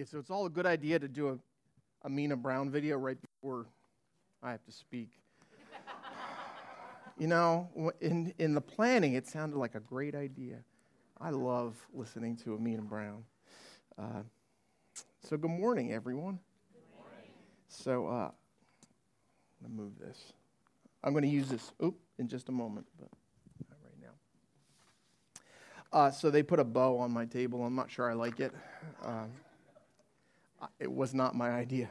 Yeah, so it's all a good idea to do a, Amena Brown video right before I have to speak. you know, in, in the planning, it sounded like a great idea. I love listening to Amena Brown. Uh, so, good morning, everyone. Good morning. So, uh, I'm going to move this. I'm going to use this oop, in just a moment, but not right now. Uh, so, they put a bow on my table. I'm not sure I like it. Um, it was not my idea.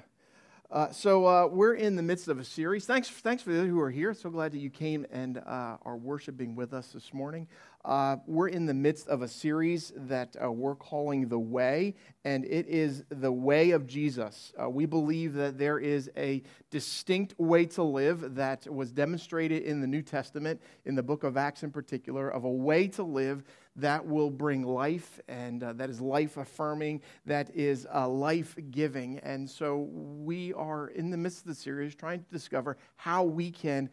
Uh, so uh, we're in the midst of a series. Thanks, thanks for those who are here. So glad that you came and uh, are worshiping with us this morning. Uh, we're in the midst of a series that uh, we're calling The Way, and it is the way of Jesus. Uh, we believe that there is a distinct way to live that was demonstrated in the New Testament, in the book of Acts in particular, of a way to live that will bring life and uh, that is life affirming, that is uh, life giving. And so we are in the midst of the series trying to discover how we can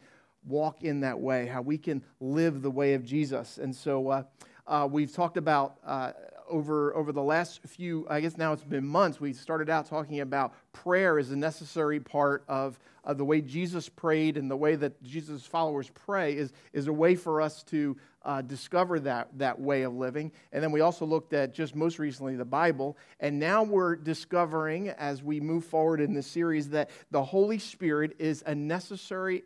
walk in that way, how we can live the way of Jesus. And so uh, uh we've talked about uh, over, over the last few, I guess now it's been months, we started out talking about prayer as a necessary part of, of the way Jesus prayed and the way that Jesus' followers pray is, is a way for us to uh, discover that, that way of living. And then we also looked at just most recently the Bible. And now we're discovering, as we move forward in this series, that the Holy Spirit is a necessary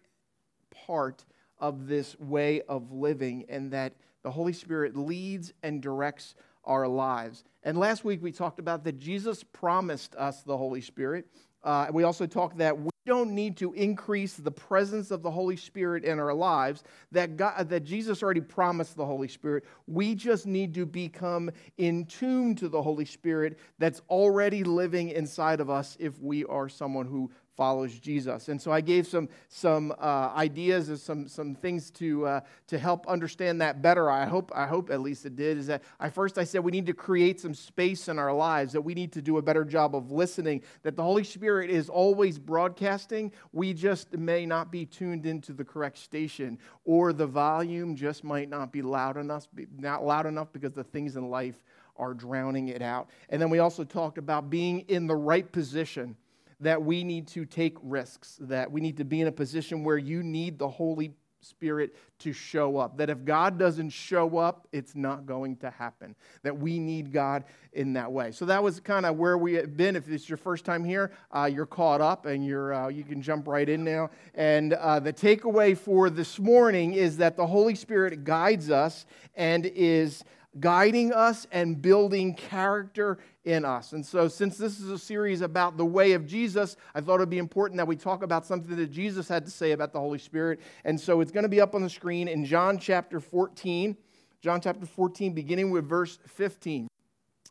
part of this way of living and that the Holy Spirit leads and directs our lives. And last week we talked about that Jesus promised us the Holy Spirit. Uh, we also talked that we don't need to increase the presence of the Holy Spirit in our lives, that, God, that Jesus already promised the Holy Spirit. We just need to become in tune to the Holy Spirit that's already living inside of us if we are someone who follows Jesus. And so I gave some, some uh, ideas and some, some things to, uh, to help understand that better. I hope, I hope at least it did. Is that I first I said we need to create some space in our lives, that we need to do a better job of listening, that the Holy Spirit is always broadcasting. We just may not be tuned into the correct station, or the volume just might not be loud enough, not loud enough because the things in life are drowning it out. And then we also talked about being in the right position that we need to take risks, that we need to be in a position where you need the Holy Spirit to show up. That if God doesn't show up, it's not going to happen. That we need God in that way. So that was kind of where we have been. If it's your first time here, uh, you're caught up and you're, uh, you can jump right in now. And uh, the takeaway for this morning is that the Holy Spirit guides us and is guiding us and building character in us. And so, since this is a series about the way of Jesus, I thought it would be important that we talk about something that Jesus had to say about the Holy Spirit. And so, it's going to be up on the screen in John chapter 14. John chapter 14, beginning with verse 15.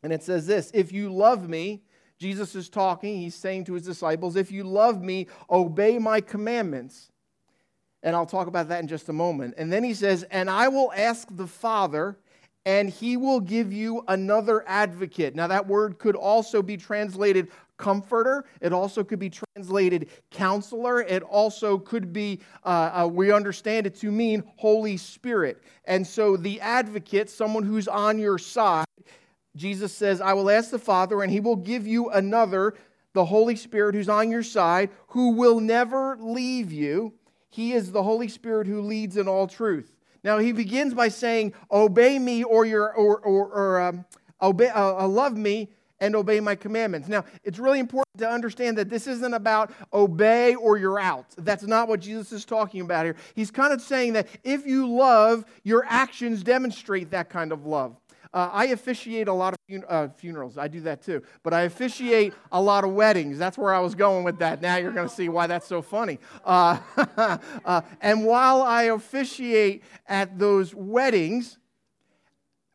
And it says this If you love me, Jesus is talking, he's saying to his disciples, If you love me, obey my commandments. And I'll talk about that in just a moment. And then he says, And I will ask the Father and he will give you another advocate. Now, that word could also be translated comforter. It also could be translated counselor. It also could be, uh, uh, we understand it to mean Holy Spirit. And so, the advocate, someone who's on your side, Jesus says, I will ask the Father, and he will give you another, the Holy Spirit who's on your side, who will never leave you. He is the Holy Spirit who leads in all truth. Now he begins by saying, "Obey me, or your or or, or um, obey, uh, uh, love me." And obey my commandments. Now, it's really important to understand that this isn't about obey or you're out. That's not what Jesus is talking about here. He's kind of saying that if you love, your actions demonstrate that kind of love. Uh, I officiate a lot of fun- uh, funerals. I do that too. But I officiate a lot of weddings. That's where I was going with that. Now you're going to see why that's so funny. Uh, uh, and while I officiate at those weddings,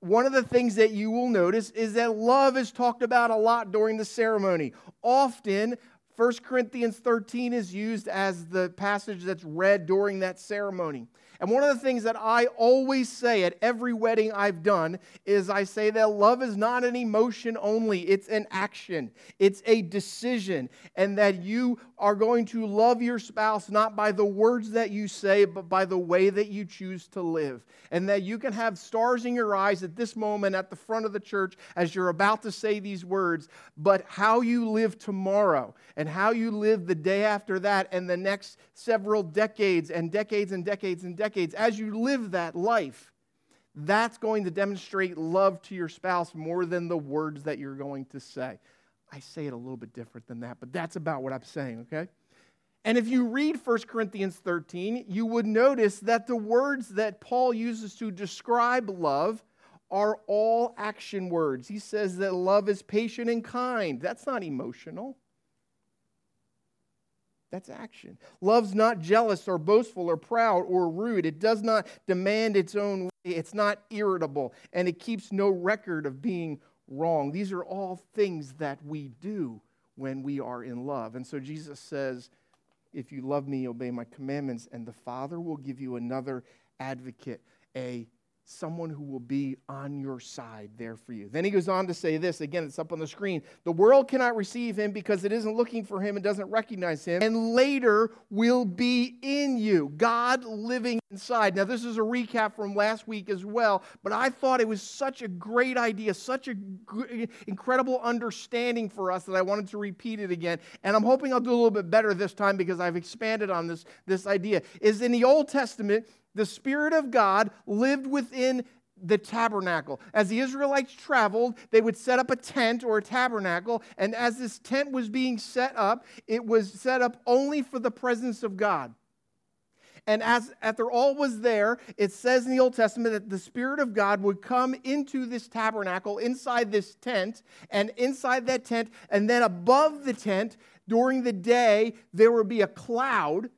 one of the things that you will notice is that love is talked about a lot during the ceremony. Often, 1 Corinthians 13 is used as the passage that's read during that ceremony. And one of the things that I always say at every wedding I've done is I say that love is not an emotion only, it's an action, it's a decision, and that you are going to love your spouse not by the words that you say, but by the way that you choose to live. And that you can have stars in your eyes at this moment at the front of the church as you're about to say these words, but how you live tomorrow and how you live the day after that and the next several decades and decades and decades and decades, as you live that life, that's going to demonstrate love to your spouse more than the words that you're going to say. I say it a little bit different than that, but that's about what I'm saying, okay? And if you read 1 Corinthians 13, you would notice that the words that Paul uses to describe love are all action words. He says that love is patient and kind. That's not emotional. That's action. Love's not jealous or boastful or proud or rude. It does not demand its own way. It's not irritable. And it keeps no record of being wrong. These are all things that we do when we are in love. And so Jesus says, If you love me, obey my commandments, and the Father will give you another advocate, a someone who will be on your side there for you. Then he goes on to say this again, it's up on the screen. The world cannot receive him because it isn't looking for him and doesn't recognize him, and later will be in you. God living inside. Now, this is a recap from last week as well, but I thought it was such a great idea, such an incredible understanding for us that I wanted to repeat it again. And I'm hoping I'll do a little bit better this time because I've expanded on this, this idea. Is in the Old Testament, the Spirit of God lived within the tabernacle. As the Israelites traveled, they would set up a tent or a tabernacle, and as this tent was being set up, it was set up only for the presence of God. And as after all was there, it says in the Old Testament that the Spirit of God would come into this tabernacle, inside this tent, and inside that tent, and then above the tent, during the day, there would be a cloud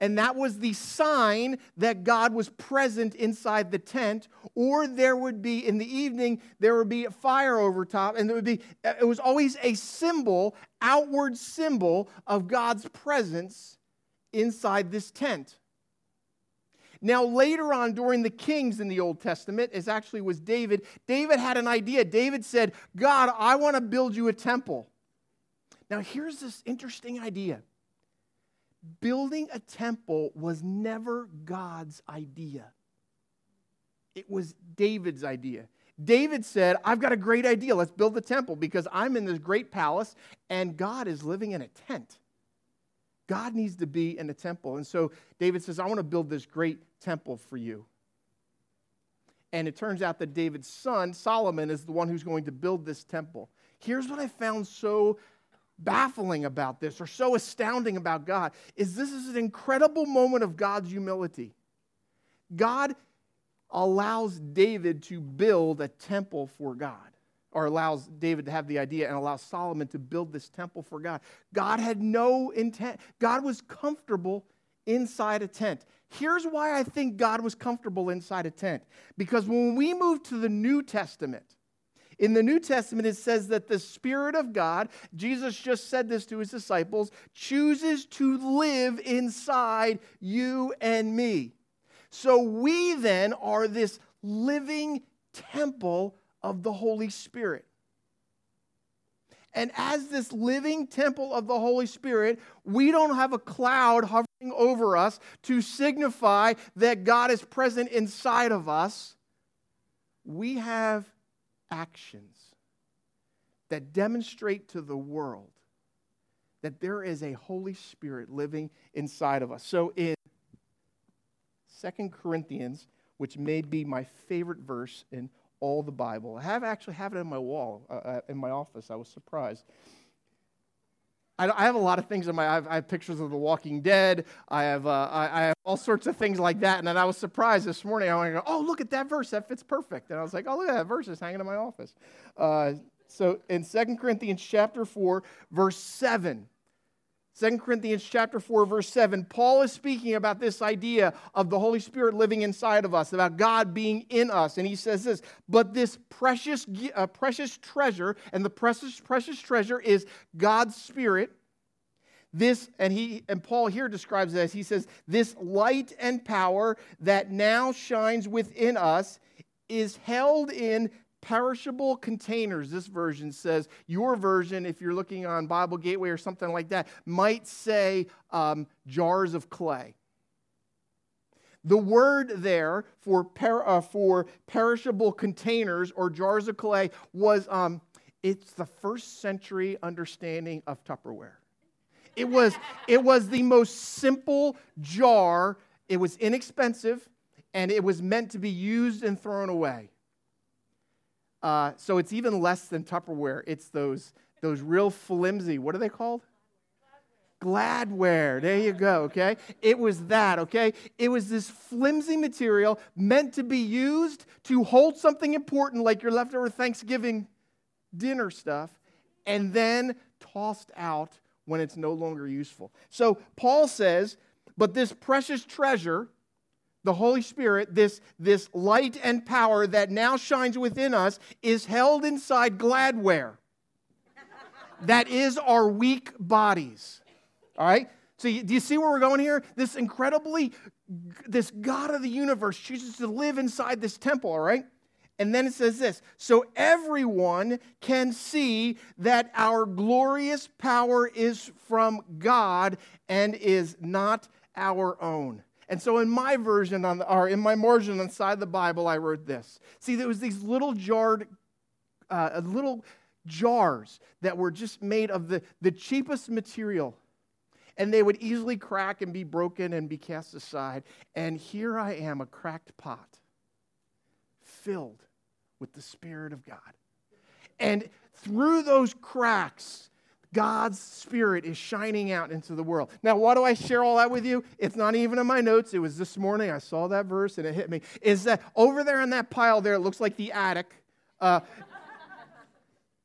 and that was the sign that God was present inside the tent. Or there would be, in the evening, there would be a fire over top, and there would be, uh, it was always a symbol, outward symbol of God's presence inside this tent. Now, later on during the kings in the Old Testament, as actually was David, David had an idea. David said, God, I want to build you a temple. Now, here's this interesting idea building a temple was never God's idea, it was David's idea. David said, I've got a great idea. Let's build the temple because I'm in this great palace and God is living in a tent. God needs to be in a temple. And so David says, I want to build this great temple for you. And it turns out that David's son, Solomon, is the one who's going to build this temple. Here's what I found so baffling about this or so astounding about God is this is an incredible moment of God's humility. God allows David to build a temple for God, or allows David to have the idea and allows Solomon to build this temple for God. God had no intent, God was comfortable inside a tent. Here's why I think God was comfortable inside a tent. Because when we move to the New Testament, in the New Testament, it says that the Spirit of God, Jesus just said this to his disciples, chooses to live inside you and me. So we then are this living temple of the Holy Spirit. And as this living temple of the Holy Spirit, we don't have a cloud hovering over us to signify that God is present inside of us. We have actions that demonstrate to the world that there is a Holy Spirit living inside of us. So in Second Corinthians, which may be my favorite verse in all the Bible, I have actually have it on my wall uh, uh in my office. I was surprised. I, I have a lot of things in my. I have, I have, pictures of The Walking Dead. I have, uh, I, I, have all sorts of things like that. And then I was surprised this morning. I went, go, "Oh, look at that verse. That fits perfect." And I was like, "Oh, look at that verse. It's hanging in my office." Uh, so in Second Corinthians chapter four, verse seven. 2 Corinthians chapter 4 verse 7 Paul is speaking about this idea of the Holy Spirit living inside of us about God being in us. And he says this but this precious uh, precious treasure and the precious precious treasure is God's spirit. This, and he and Paul here describes it as he says, this light and power that now shines within us is held in perishable containers. This version says, your version, if you're looking on Bible Gateway or something like that, might say um, jars of clay. The word there for, per, uh, for perishable containers or jars of clay was, um, it's the first century understanding of Tupperware. It was, it was the most simple jar. It was inexpensive, and it was meant to be used and thrown away. Uh, so it's even less than Tupperware. It's those, those real flimsy, what are they called? Gladware. There you go, okay? It was that, okay? It was this flimsy material meant to be used to hold something important like your leftover Thanksgiving dinner stuff and then tossed out when it's no longer useful. So Paul says, but this precious treasure, the Holy Spirit, this, this light and power that now shines within us, is held inside gladware. that is our weak bodies. All right? So, do you see where we're going here? This incredibly, this God of the universe chooses to live inside this temple, all right? And then it says this so everyone can see that our glorious power is from God and is not our own. And so in my version on the, or in my margin inside the Bible, I wrote this. See, there was these little jarred, uh, little jars that were just made of the, the cheapest material. And they would easily crack and be broken and be cast aside. And here I am, a cracked pot filled with the Spirit of God. And through those cracks, God's Spirit is shining out into the world. Now, why do I share all that with you? It's not even in my notes. It was this morning. I saw that verse and it hit me. Is that over there in that pile there, it looks like the attic. Uh,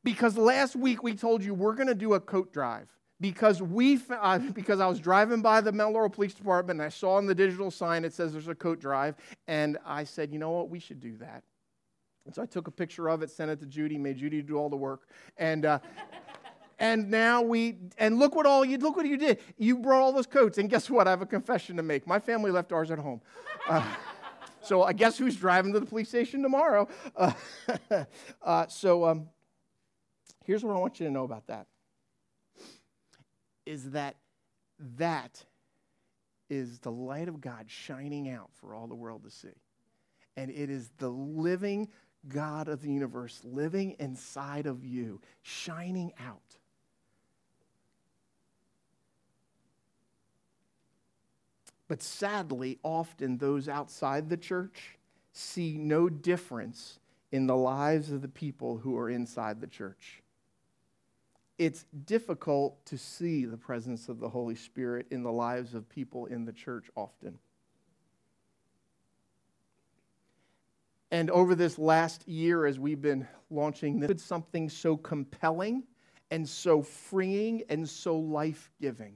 because last week we told you we're going to do a coat drive because we uh, because I was driving by the Mount Laurel Police Department and I saw on the digital sign it says there's a coat drive and I said, you know what, we should do that. And so I took a picture of it, sent it to Judy, made Judy do all the work. And, uh, and now we, and look what all you, look what you did. You brought all those coats. And guess what? I have a confession to make. My family left ours at home. Uh, so I guess who's driving to the police station tomorrow? Uh, uh, so um, here's what I want you to know about that is that that is the light of God shining out for all the world to see. And it is the living God of the universe living inside of you, shining out. But sadly, often those outside the church see no difference in the lives of the people who are inside the church. It's difficult to see the presence of the Holy Spirit in the lives of people in the church often. And over this last year, as we've been launching this, something so compelling and so freeing and so life giving.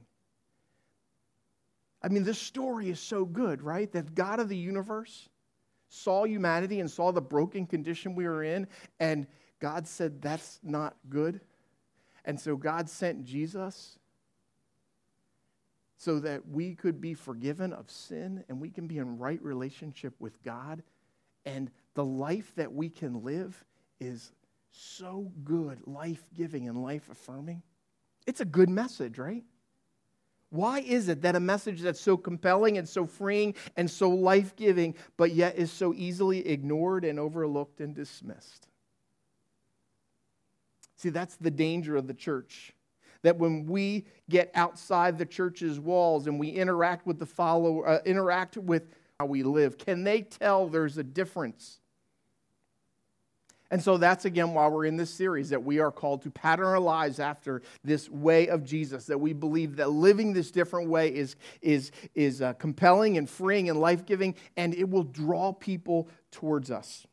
I mean, this story is so good, right? That God of the universe saw humanity and saw the broken condition we were in, and God said, That's not good. And so God sent Jesus so that we could be forgiven of sin and we can be in right relationship with God. And the life that we can live is so good, life giving, and life affirming. It's a good message, right? Why is it that a message that's so compelling and so freeing and so life giving, but yet is so easily ignored and overlooked and dismissed? See, that's the danger of the church. That when we get outside the church's walls and we interact with the follower, uh, interact with how we live, can they tell there's a difference? And so that's again why we're in this series that we are called to pattern our lives after this way of Jesus, that we believe that living this different way is, is, is uh, compelling and freeing and life giving, and it will draw people towards us.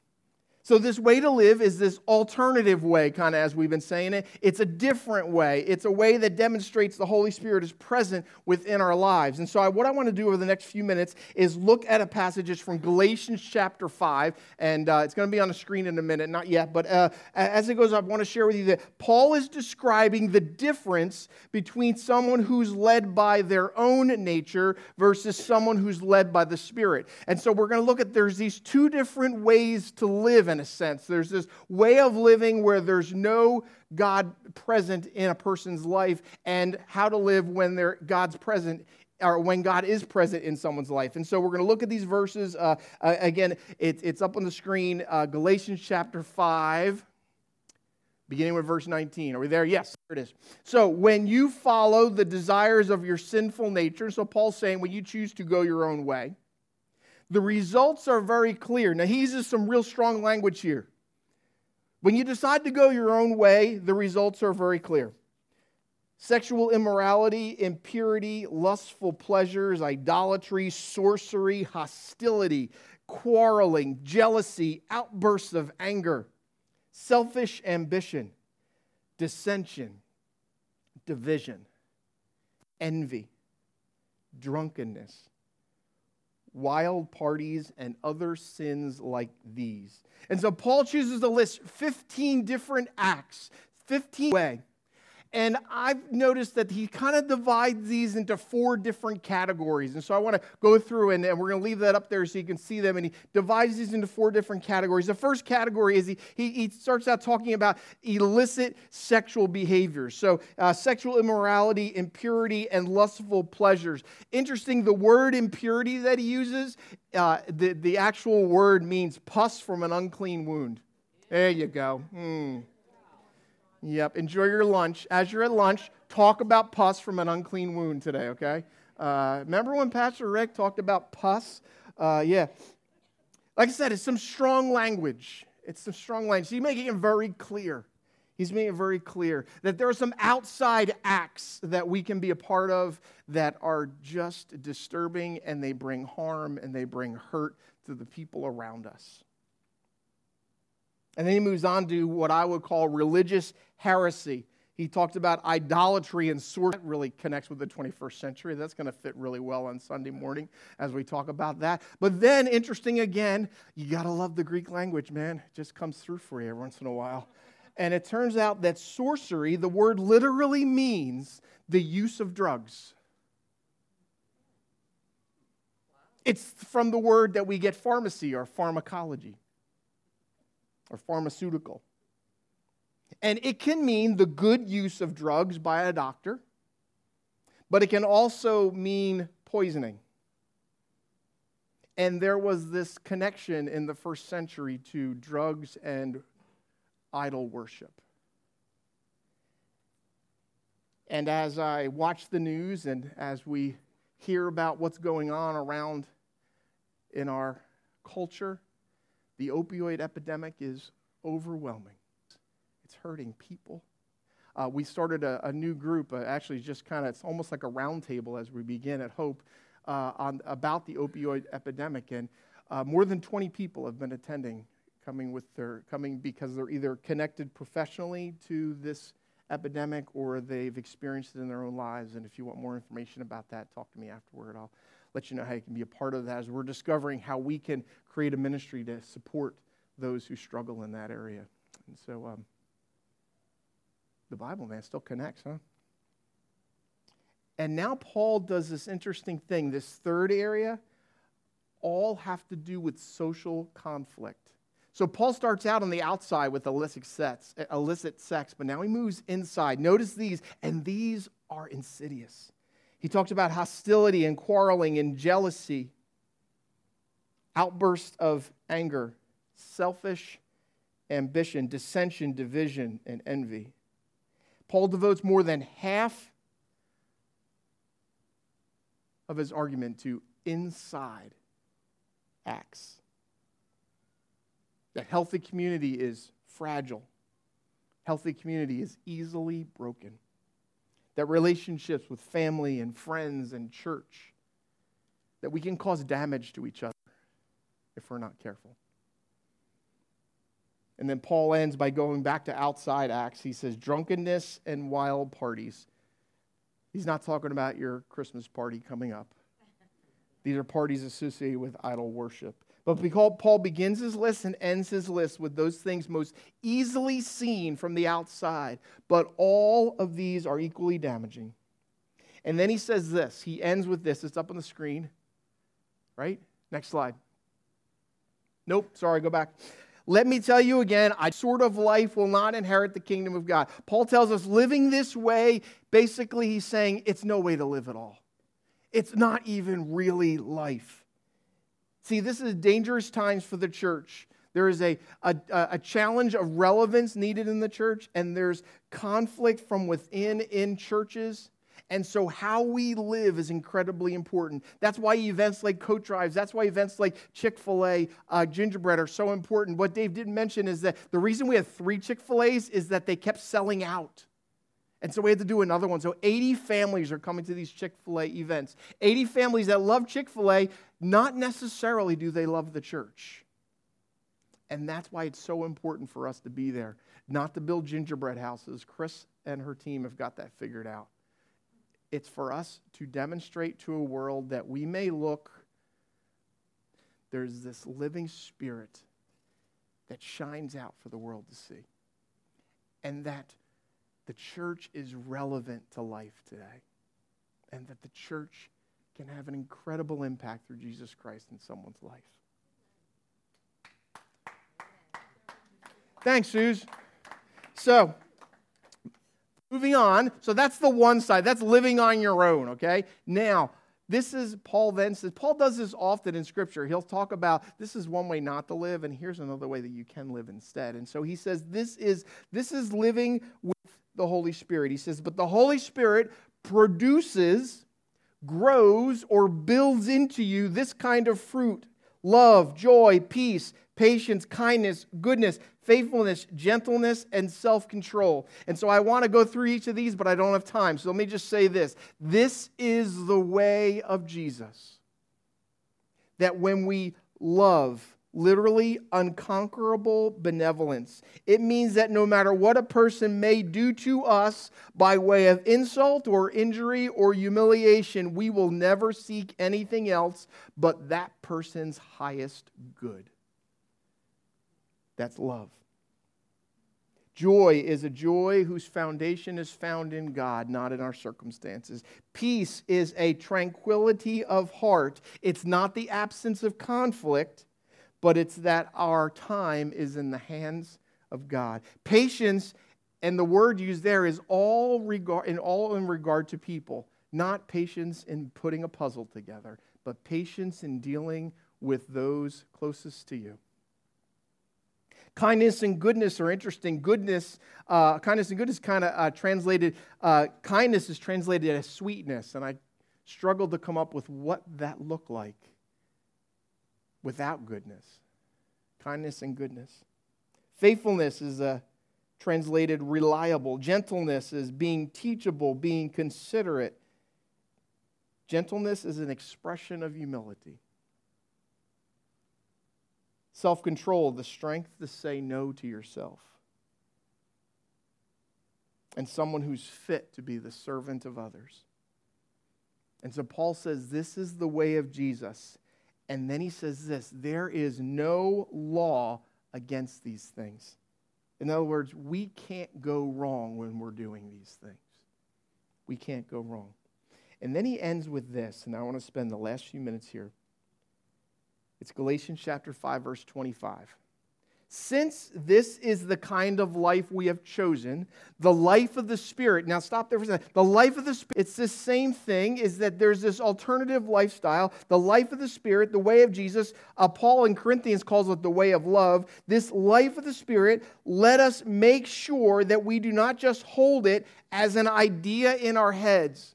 So, this way to live is this alternative way, kind of as we've been saying it. It's a different way. It's a way that demonstrates the Holy Spirit is present within our lives. And so, I, what I want to do over the next few minutes is look at a passage it's from Galatians chapter 5. And uh, it's going to be on the screen in a minute, not yet. But uh, as it goes, I want to share with you that Paul is describing the difference between someone who's led by their own nature versus someone who's led by the Spirit. And so, we're going to look at there's these two different ways to live in a sense. There's this way of living where there's no God present in a person's life, and how to live when there, God's present or when God is present in someone's life. And so we're going to look at these verses. Uh, uh, again, it, it's up on the screen uh, Galatians chapter 5, beginning with verse 19. Are we there? Yes, there it is. So when you follow the desires of your sinful nature, so Paul's saying when you choose to go your own way, the results are very clear. Now, he uses some real strong language here. When you decide to go your own way, the results are very clear sexual immorality, impurity, lustful pleasures, idolatry, sorcery, hostility, quarreling, jealousy, outbursts of anger, selfish ambition, dissension, division, envy, drunkenness wild parties, and other sins like these. And so Paul chooses to list 15 different acts, 15 way and I've noticed that he kind of divides these into four different categories. And so I want to go through, and, and we're going to leave that up there so you can see them. And he divides these into four different categories. The first category is he, he, he starts out talking about illicit sexual behaviors. So, uh, sexual immorality, impurity, and lustful pleasures. Interesting, the word impurity that he uses, uh, the, the actual word means pus from an unclean wound. There you go. Hmm. Yep, enjoy your lunch. As you're at lunch, talk about pus from an unclean wound today, okay? Uh, remember when Pastor Rick talked about pus? Uh, yeah. Like I said, it's some strong language. It's some strong language. He's making it very clear. He's making it very clear that there are some outside acts that we can be a part of that are just disturbing and they bring harm and they bring hurt to the people around us. And then he moves on to what I would call religious heresy. He talked about idolatry and sorcery. That really connects with the 21st century. That's going to fit really well on Sunday morning as we talk about that. But then, interesting again, you got to love the Greek language, man. It just comes through for you every once in a while. And it turns out that sorcery, the word literally means the use of drugs. It's from the word that we get pharmacy or pharmacology or pharmaceutical. And it can mean the good use of drugs by a doctor, but it can also mean poisoning. And there was this connection in the first century to drugs and idol worship. And as I watch the news and as we hear about what's going on around in our culture, the opioid epidemic is overwhelming. It's hurting people. Uh, we started a, a new group, uh, actually, just kind of, it's almost like a roundtable as we begin at Hope uh, on, about the opioid epidemic. And uh, more than 20 people have been attending, coming, with their, coming because they're either connected professionally to this epidemic or they've experienced it in their own lives. And if you want more information about that, talk to me afterward. I'll let you know how you can be a part of that as we're discovering how we can create a ministry to support those who struggle in that area. And so um, the Bible, man, still connects, huh? And now Paul does this interesting thing. This third area, all have to do with social conflict. So Paul starts out on the outside with illicit sex, illicit sex, but now he moves inside. Notice these, and these are insidious. He talks about hostility and quarreling and jealousy, outbursts of anger, selfish ambition, dissension, division, and envy. Paul devotes more than half of his argument to inside acts. That healthy community is fragile. Healthy community is easily broken that relationships with family and friends and church, that we can cause damage to each other if we're not careful. And then Paul ends by going back to outside acts. He says, drunkenness and wild parties. He's not talking about your Christmas party coming up. These are parties associated with idol worship. But Paul begins his list and ends his list with those things most easily seen from the outside, but all of these are equally damaging. And then he says this. He ends with this. It's up on the screen. Right? Next slide. Nope, sorry, go back. Let me tell you again, I sort of life will not inherit the kingdom of God. Paul tells us living this way, basically, he's saying it's no way to live at all. It's not even really life. See, this is dangerous times for the church. There is a, a, a, challenge of relevance needed in the church, and there's conflict from within in churches. And so, how we live is incredibly important. That's why events like coat drives, that's why events like Chick fil A, uh, gingerbread are so important. What Dave didn't mention is that the reason we had three Chick fil A's is that they kept selling out. And so we had to do another one. So 80 families are coming to these Chick fil A events. 80 families that love Chick fil A, not necessarily do they love the church. And that's why it's so important for us to be there, not to build gingerbread houses. Chris and her team have got that figured out. It's for us to demonstrate to a world that we may look, there's this living spirit that shines out for the world to see. And that the church is relevant to life today. And that the church can have an incredible impact through Jesus Christ in someone's life. Thanks, Suze. So, moving on. So, that's the one side. That's living on your own, okay? Now, this is Paul then says, Paul does this often in Scripture. He'll talk about this is one way not to live, and here's another way that you can live instead. And so he says, this is, this is living the Holy Spirit. He says, but the Holy Spirit produces, grows, or builds into you this kind of fruit love, joy, peace, patience, kindness, goodness, faithfulness, gentleness, and self control. And so I want to go through each of these, but I don't have time. So let me just say this this is the way of Jesus. That when we love, literally unconquerable benevolence. It means that no matter what a person may do to us by way of insult or injury or humiliation, we will never seek anything else but that person's highest good. That's love. Joy is a joy whose foundation is found in God, not in our circumstances. Peace is a tranquility of heart. It's not the absence of conflict but it's that our time is in the hands of God. Patience, and the word used there is all regard in all in regard to people, not patience in putting a puzzle together, but patience in dealing with those closest to you. Kindness and goodness are interesting. Goodness, uh, kindness and goodness kind of uh, translated, uh, kindness is translated as sweetness, and I struggled to come up with what that looked like without goodness. Kindness and goodness. Faithfulness is a translated reliable. Gentleness is being teachable, being considerate. Gentleness is an expression of humility. Self control, the strength to say no to yourself. And someone who's fit to be the servant of others. And so Paul says this is the way of Jesus. And then he says this there is no law against these things. In other words, we can't go wrong when we're doing these things. We can't go wrong. And then he ends with this, and I want to spend the last few minutes here. It's Galatians chapter 5, verse 25. Since this is the kind of life we have chosen, the life of the Spirit. Now, stop there for a second. The life of the Spirit, it's the same thing, is that there's this alternative lifestyle. The life of the Spirit, the way of Jesus. Uh, Paul in Corinthians calls it the way of love. This life of the Spirit, let us make sure that we do not just hold it as an idea in our heads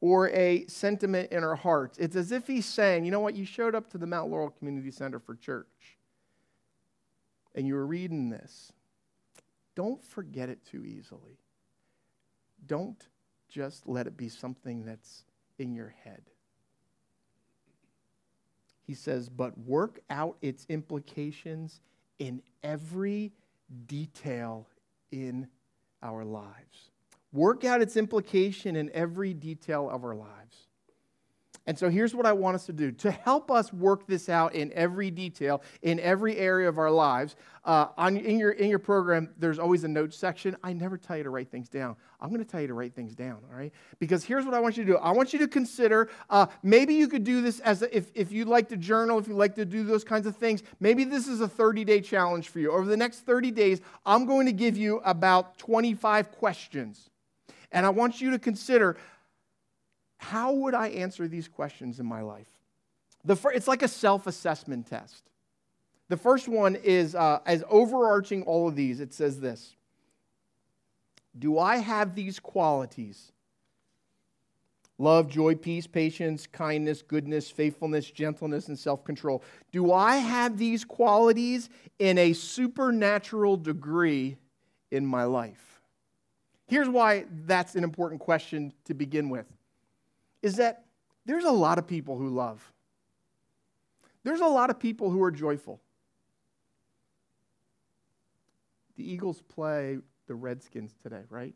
or a sentiment in our hearts. It's as if he's saying, you know what, you showed up to the Mount Laurel Community Center for church and you were reading this, don't forget it too easily. Don't just let it be something that's in your head. He says, but work out its implications in every detail in our lives. Work out its implication in every detail of our lives. And so here's what I want us to do to help us work this out in every detail, in every area of our lives. Uh, on, in, your, in your program, there's always a notes section. I never tell you to write things down. I'm going to tell you to write things down, all right? Because here's what I want you to do I want you to consider uh, maybe you could do this as a, if, if you like to journal, if you like to do those kinds of things, maybe this is a 30 day challenge for you. Over the next 30 days, I'm going to give you about 25 questions. And I want you to consider how would I answer these questions in my life? It's like a self assessment test. The first one is uh, as overarching all of these, it says this Do I have these qualities? Love, joy, peace, patience, kindness, goodness, faithfulness, gentleness, and self control. Do I have these qualities in a supernatural degree in my life? Here's why that's an important question to begin with is that there's a lot of people who love. There's a lot of people who are joyful. The Eagles play the Redskins today, right?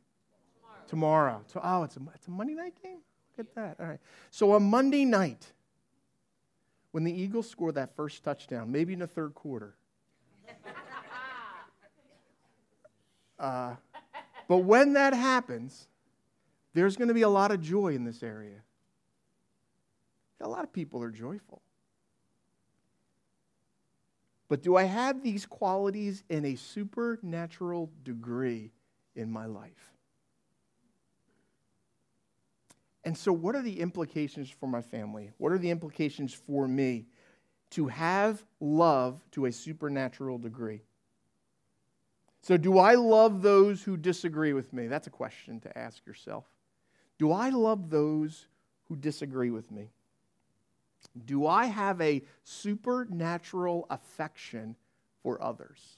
Tomorrow. Tomorrow. Oh, it's a, it's a Monday night game? Look at that. All right. So on Monday night, when the Eagles score that first touchdown, maybe in the third quarter, uh, but when that happens, there's going to be a lot of joy in this area. A lot of people are joyful. But do I have these qualities in a supernatural degree in my life? And so, what are the implications for my family? What are the implications for me to have love to a supernatural degree? So, do I love those who disagree with me? That's a question to ask yourself. Do I love those who disagree with me? Do I have a supernatural affection for others?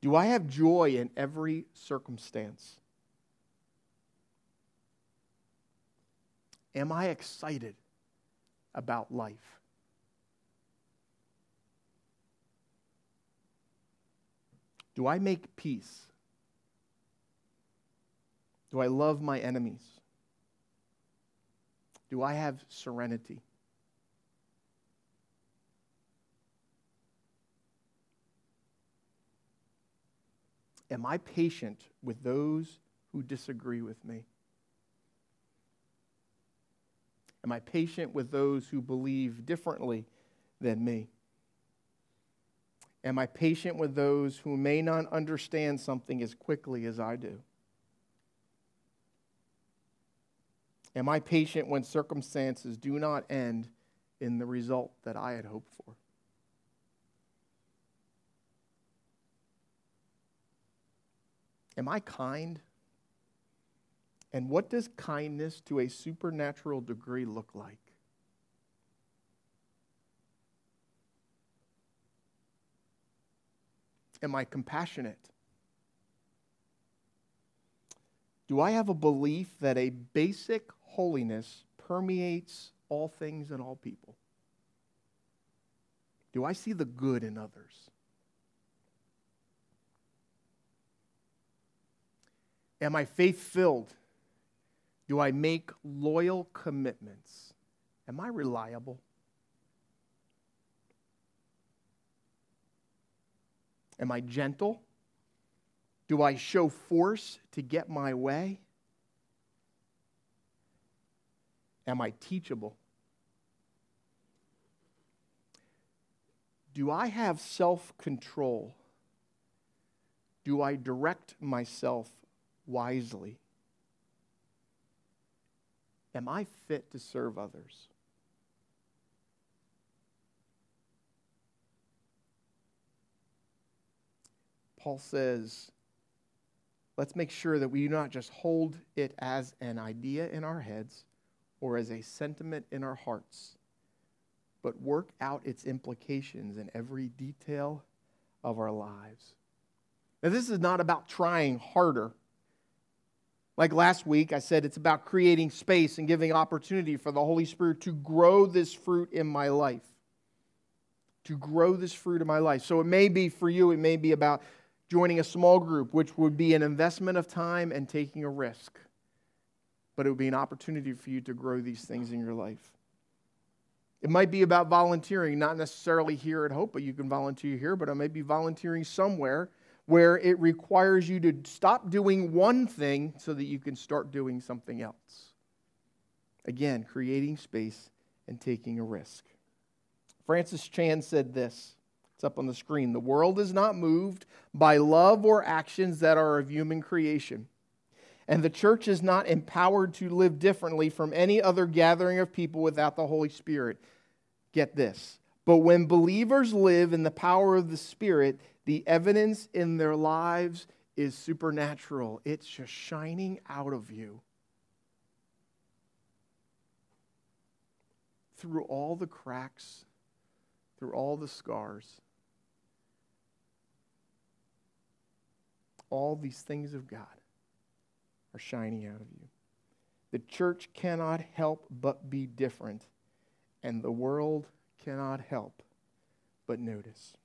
Do I have joy in every circumstance? Am I excited about life? Do I make peace? Do I love my enemies? Do I have serenity? Am I patient with those who disagree with me? Am I patient with those who believe differently than me? Am I patient with those who may not understand something as quickly as I do? Am I patient when circumstances do not end in the result that I had hoped for? Am I kind? And what does kindness to a supernatural degree look like? Am I compassionate? Do I have a belief that a basic holiness permeates all things and all people? Do I see the good in others? Am I faith filled? Do I make loyal commitments? Am I reliable? Am I gentle? Do I show force to get my way? Am I teachable? Do I have self control? Do I direct myself wisely? Am I fit to serve others? Paul says, let's make sure that we do not just hold it as an idea in our heads or as a sentiment in our hearts, but work out its implications in every detail of our lives. Now, this is not about trying harder. Like last week, I said it's about creating space and giving opportunity for the Holy Spirit to grow this fruit in my life, to grow this fruit in my life. So it may be for you, it may be about joining a small group, which would be an investment of time and taking a risk. But it would be an opportunity for you to grow these things in your life. It might be about volunteering, not necessarily here at Hope, but you can volunteer here, but it might be volunteering somewhere where it requires you to stop doing one thing so that you can start doing something else. Again, creating space and taking a risk. Francis Chan said this. It's up on the screen. The world is not moved by love or actions that are of human creation. And the church is not empowered to live differently from any other gathering of people without the Holy Spirit. Get this. But when believers live in the power of the Spirit, the evidence in their lives is supernatural. It's just shining out of you. Through all the cracks, through all the scars, all these things of God are shining out of you. The church cannot help but be different, and the world cannot help but notice.